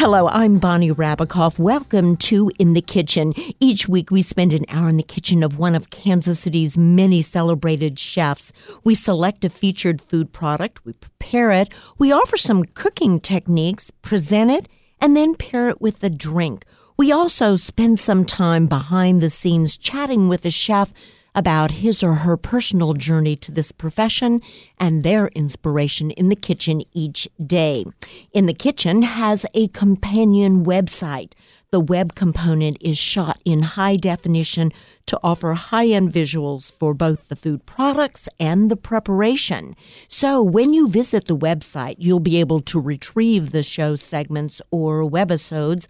Hello, I'm Bonnie Rabakoff. Welcome to In the Kitchen. Each week we spend an hour in the kitchen of one of Kansas City's many celebrated chefs. We select a featured food product, we prepare it, we offer some cooking techniques, present it, and then pair it with a drink. We also spend some time behind the scenes chatting with the chef about his or her personal journey to this profession and their inspiration in the kitchen each day. In the Kitchen has a companion website. The web component is shot in high definition to offer high end visuals for both the food products and the preparation. So when you visit the website, you'll be able to retrieve the show segments or webisodes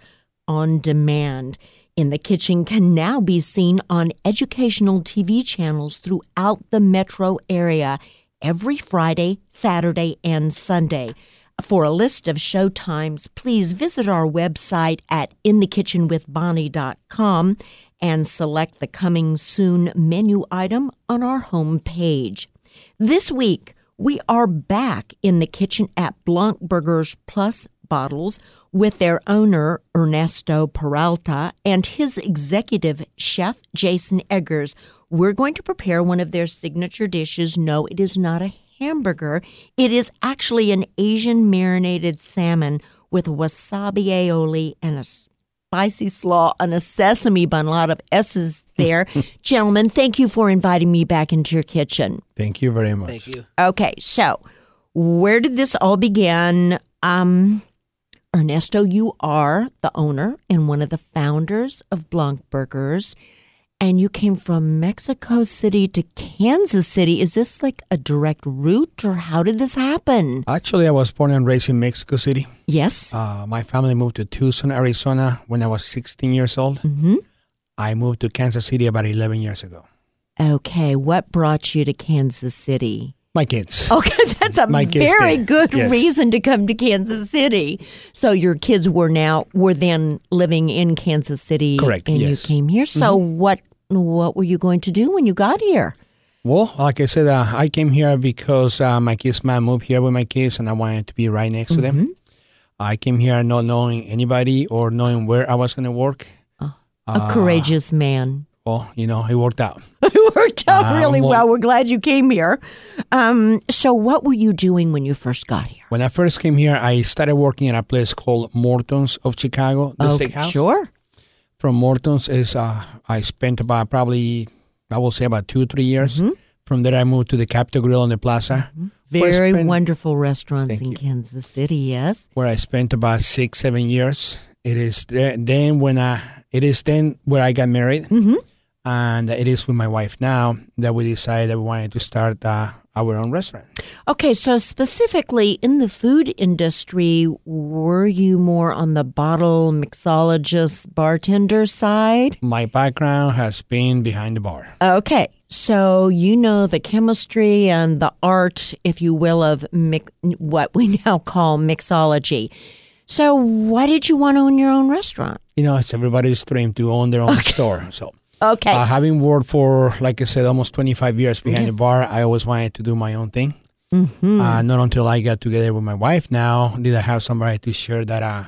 on demand in the Kitchen can now be seen on educational TV channels throughout the metro area every Friday, Saturday, and Sunday. For a list of show times, please visit our website at inthekitchenwithbonnie.com and select the coming soon menu item on our home page. This week, we are back in the kitchen at Blanc Burgers Plus bottles with their owner, Ernesto Peralta, and his executive chef, Jason Eggers. We're going to prepare one of their signature dishes. No, it is not a hamburger. It is actually an Asian marinated salmon with wasabi aioli and a spicy slaw and a sesame bun. A lot of S's there. Gentlemen, thank you for inviting me back into your kitchen. Thank you very much. Thank you. Okay, so where did this all begin? Um, Ernesto, you are the owner and one of the founders of Blanc Burgers, and you came from Mexico City to Kansas City. Is this like a direct route, or how did this happen? Actually, I was born and raised in Mexico City. Yes. Uh, my family moved to Tucson, Arizona when I was 16 years old. hmm I moved to Kansas City about 11 years ago. Okay, what brought you to Kansas City? My kids. Okay, that's a My kids very did. good Yes. reason to come to Kansas City. So your kids were now were then living in Kansas City, Correct, And you yes. came here. So what what were you going to do when you got here? Well, like I said, uh, I came here because uh, my kids' mom moved here with my kids, and I wanted to be right next to them. I came here not knowing anybody or knowing where I was going to work. A courageous man. Well, you know, it worked out. It worked out really well- well. We're glad you came here. Um, so, what were you doing when you first got here? When I first came here, I started working at a place called Morton's of Chicago, the Okay, steakhouse. sure. From Morton's is uh, I spent about probably I will say about two three years. Mm-hmm. From there, I moved to the Capital Grille in the Plaza, I Very spent- wonderful restaurants in you. Kansas City. Yes. where I spent about six seven years. It is the- then when I it is then where I got married, Mm-hmm. And it is with my wife now that we decided that we wanted to start uh, our own restaurant. Okay, so specifically in the food industry, were you more on the bottle mixologist bartender side? My background has been behind the bar. Okay, so you know the chemistry and the art, if you will, of mix, what we now call mixology. So, why did you want to own your own restaurant? You know, it's everybody's dream to own their own store. So, Okay, uh, having worked for, like I said, almost 25 years behind Yes. the bar, I always wanted to do my own thing. Mhm. Uh, not until I got together with my wife now did I have somebody to share that uh,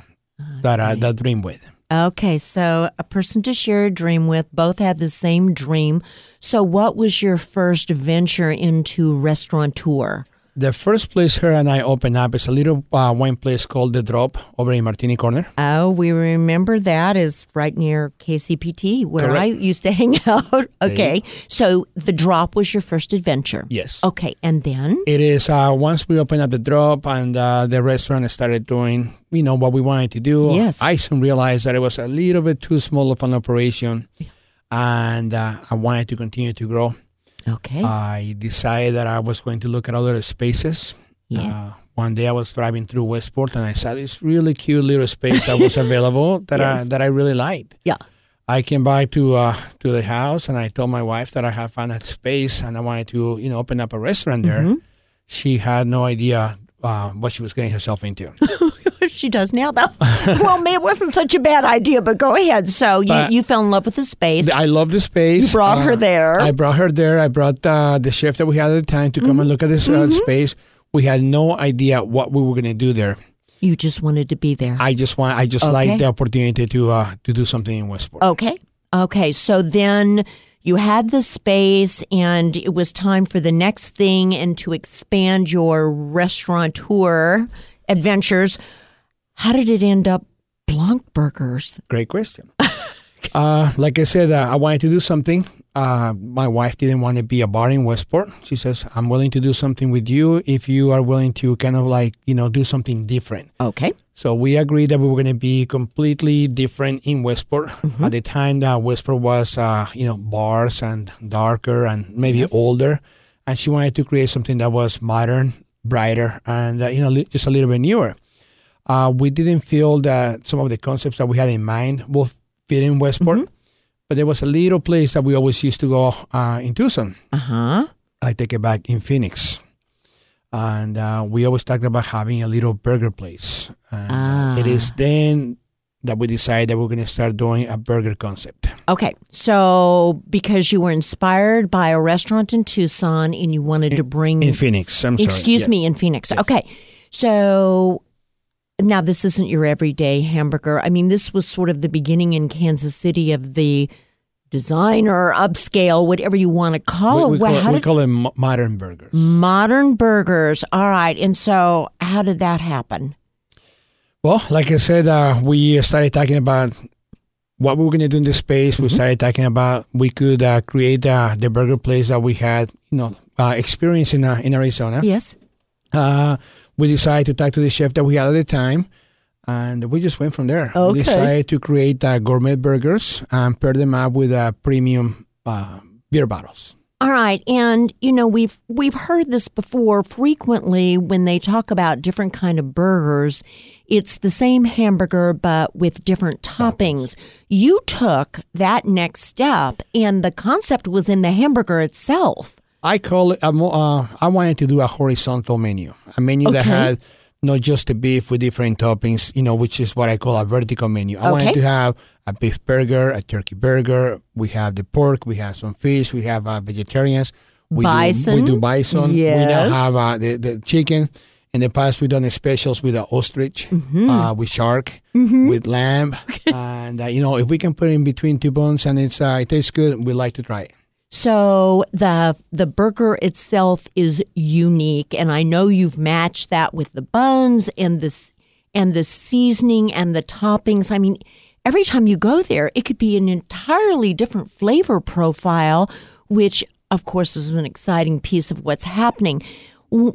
that uh, that dream with. okay, so a person to share a dream with, both had the same dream. So, what was your first venture into restaurateur? The first place her and I opened up is a little uh, wine place called The Drop over in Martini Corner. Oh, we remember that is right near KCPT where Correct. I used to hang out. Okay. So the drop was your first adventure. Yes. Okay. And then? It is uh, once we opened up The Drop and uh, the restaurant started doing, you know, what we wanted to do. Yes. I soon realized that it was a little bit too small of an operation and uh, I wanted to continue to grow. Okay. I decided that I was going to look at other spaces. Yeah. Uh, one day I was driving through Westport and I saw this really cute little space that was available that I that I really liked. yeah. I came by to uh, to the house and I told my wife that I had found that space and I wanted to you know open up a restaurant there. Mhm. She had no idea uh, what she was getting herself into. she does now, though. well, maybe it wasn't such a bad idea, but go ahead. So you, you fell in love with the space. I love the space. You brought her Uh, there. I brought her there. I brought uh, the chef that we had at the time to come and look at this uh, space. We had no idea what we were going to do there. You just wanted to be there. I just want I just Okay. like the opportunity to uh, to do something in Westport. Okay. Okay. So then you had the space and it was time for the next thing and to expand your restaurateur adventures. How did it end up Blanc Burgers? Great question. uh, like I said, uh, I wanted to do something. Uh, my wife didn't want to be a bar in Westport. She says, "I'm willing to do something with you if you are willing to kind of like you know do something different." Okay. So we agreed that we were going to be completely different in Westport. At the time, that Westport was, uh, you know, bars and darker and maybe older, and she wanted to create something that was modern, brighter, and uh, you know, li- just a little bit newer. Uh, we didn't feel that some of the concepts that we had in mind will fit in Westport, but there was a little place that we always used to go uh, in Tucson. Uh huh. I take it back in Phoenix. And uh, we always talked about having a little burger place. And uh, it is then that we decided that we're going to start doing a burger concept. Okay. So because you were inspired by a restaurant in Tucson and you wanted to bring In Phoenix, I'm sorry. Excuse Yeah. me, in Phoenix. Okay. So now this isn't your everyday hamburger. I mean, this was sort of the beginning in Kansas City of the designer, upscale, whatever you want to call We, it. we Well, call, we did- call it modern burgers. modern burgers. All right. And so how did that happen? Well, like I said, uh, we started talking about what we were going to do in the space. We started talking about we could uh, create uh, the burger place that we had, you know, uh, experience in uh, in Arizona. Yes. We decided to talk to the chef that we had at the time, and we just went from there. Okay. We decided to create uh, gourmet burgers and pair them up with uh, premium uh, beer bottles. All right, and you know we've we've heard this before frequently when they talk about different kind of burgers. It's the same hamburger but with different toppings. You took that next step, and the concept was in the hamburger itself. I call it. A uh, I wanted to do a horizontal menu, a menu that had not just a beef with different toppings, you know, which is what I call a vertical menu. I wanted to have a beef burger, a turkey burger. We have the pork. We have some fish. We have uh, vegetarians. We Bison. Do, we do bison. We Yes. now have uh, the the chicken. In the past, we've done specials with the ostrich, Mm-hmm. uh, with shark, with lamb, and uh, you know, if we can put it in between two bones and it's uh, it tastes good, we like to try it. So the the burger itself is unique, and I know you've matched that with the buns and this and the seasoning and the toppings. I mean, every time you go there, it could be an entirely different flavor profile, which of course is an exciting piece of what's happening.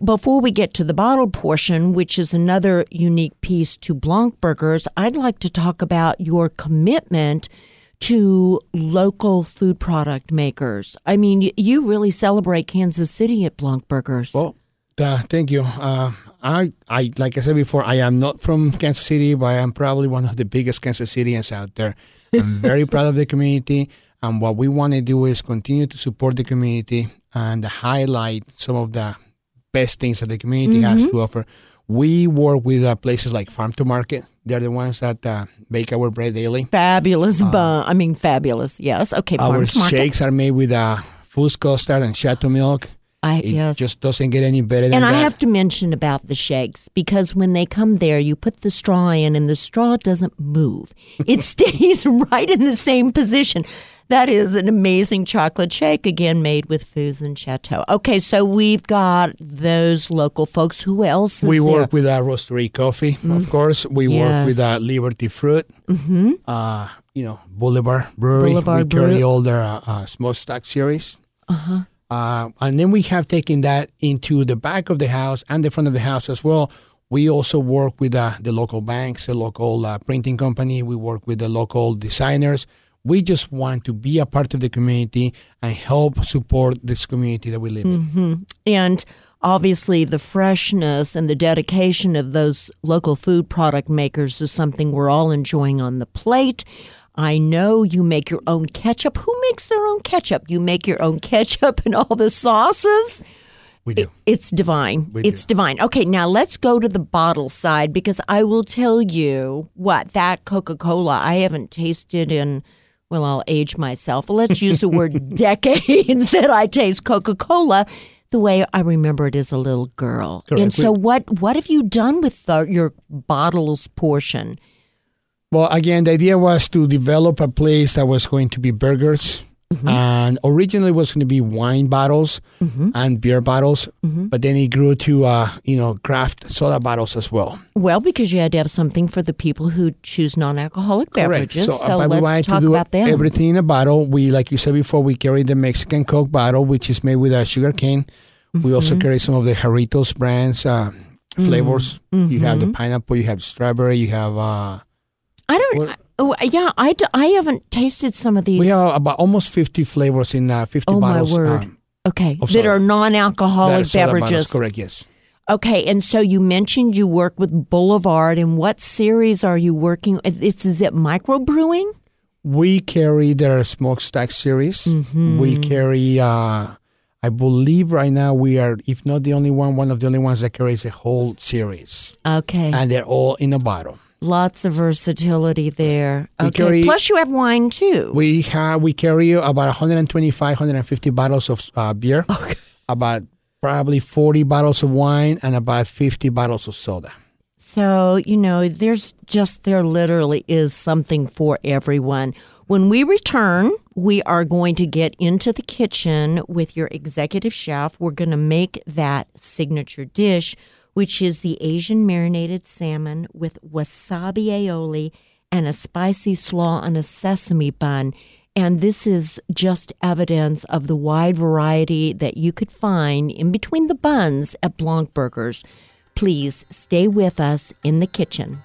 Before we get to the bottle portion, which is another unique piece to Blanc Burgers, I'd like to talk about your commitment to local food product makers. I mean, you really celebrate Kansas City at Blanc Burgers. Well, uh, thank you. Uh, I, I, like I said before, I am not from Kansas City, but I am probably one of the biggest Kansas Cityans out there. I'm very proud of the community, and what we want to do is continue to support the community and highlight some of the best things that the community has to offer. We work with uh, places like Farm to Market. They're the ones that uh, bake our bread daily. fabulous bun. I mean, fabulous. Yes. Okay. Our farm to market. shakes are made with uh, Foo's custard and Shatto milk. I, It yes. just doesn't get any better than and that. I have to mention about the shakes because when they come there, you put the straw in and the straw doesn't move. It stays right in the same position. That is an amazing chocolate shake, again, made with Foo's and Shatto. Okay, so we've got those local folks. Who else is we there? work with uh, Roasterie coffee, of course. We work with Yes. uh, Liberty Fruit, mm-hmm. uh, you know, Boulevard Brewery. Boulevard we carry all their uh, uh, smokestack series. Uh-huh. and then we have taken that into the back of the house and the front of the house as well. We also work with uh, the local banks, the local uh, printing company. We work with the local designers. We just want to be a part of the community and help support this community that we live in. Mm-hmm. And obviously, the freshness and the dedication of those local food product makers is something we're all enjoying on the plate. I know you make your own ketchup. Who makes their own ketchup? You make your own ketchup and all the sauces. We do. It's divine. We it's divine. Okay, now let's go to the bottle side because I will tell you what that Coca Cola I haven't tasted in, well, I'll age myself. Let's use the word decades that I taste Coca Cola. the way I remember it as a little girl. Correct. And so, what what have you done with the, your bottles portion? Well, again, the idea was to develop a place that was going to be burgers, Mm-hmm. and originally it was going to be wine bottles and beer bottles, Mm-hmm. but then it grew to uh, you know craft soda bottles as well. Well, because you had to have something for the people who choose non-alcoholic beverages. So, uh, but we let's wanted talk to do about them. everything in a bottle. We, like you said before, we carry the Mexican Coke bottle, which is made with a sugar cane. We also Mm-hmm. carry some of the Jarritos brands uh, flavors. You have Mm-hmm. the pineapple, you have strawberry, you have. Uh, I don't. What- Oh, yeah, I, d- I haven't tasted some of these. we have about almost fifty flavors in uh, fifty Oh, my bottles. word. um, okay, that are non-alcoholic beverages. bottles, correct? Yes. Okay, and so you mentioned you work with Boulevard, and what series are you working? Is, is it microbrewing? We carry their smokestack series. Mm-hmm. We carry, uh, I believe right now we are, if not the only one, one of the only ones that carries a whole series. Okay, And they're all in a bottle. Lots of versatility there. Okay, carry- plus you have wine too. We have, we carry about 125, 150 bottles of uh, beer, about probably 40 bottles of wine, and about 50 bottles of soda. So, you know, there's just, there literally is something for everyone. When we return, we are going to get into the kitchen with your executive chef. We're going to make that signature dish, which is the Asian marinated salmon with wasabi aioli and a spicy slaw on a sesame bun. And this is just evidence of the wide variety that you could find in between the buns at Blanc Burgers. Please stay with us in the kitchen.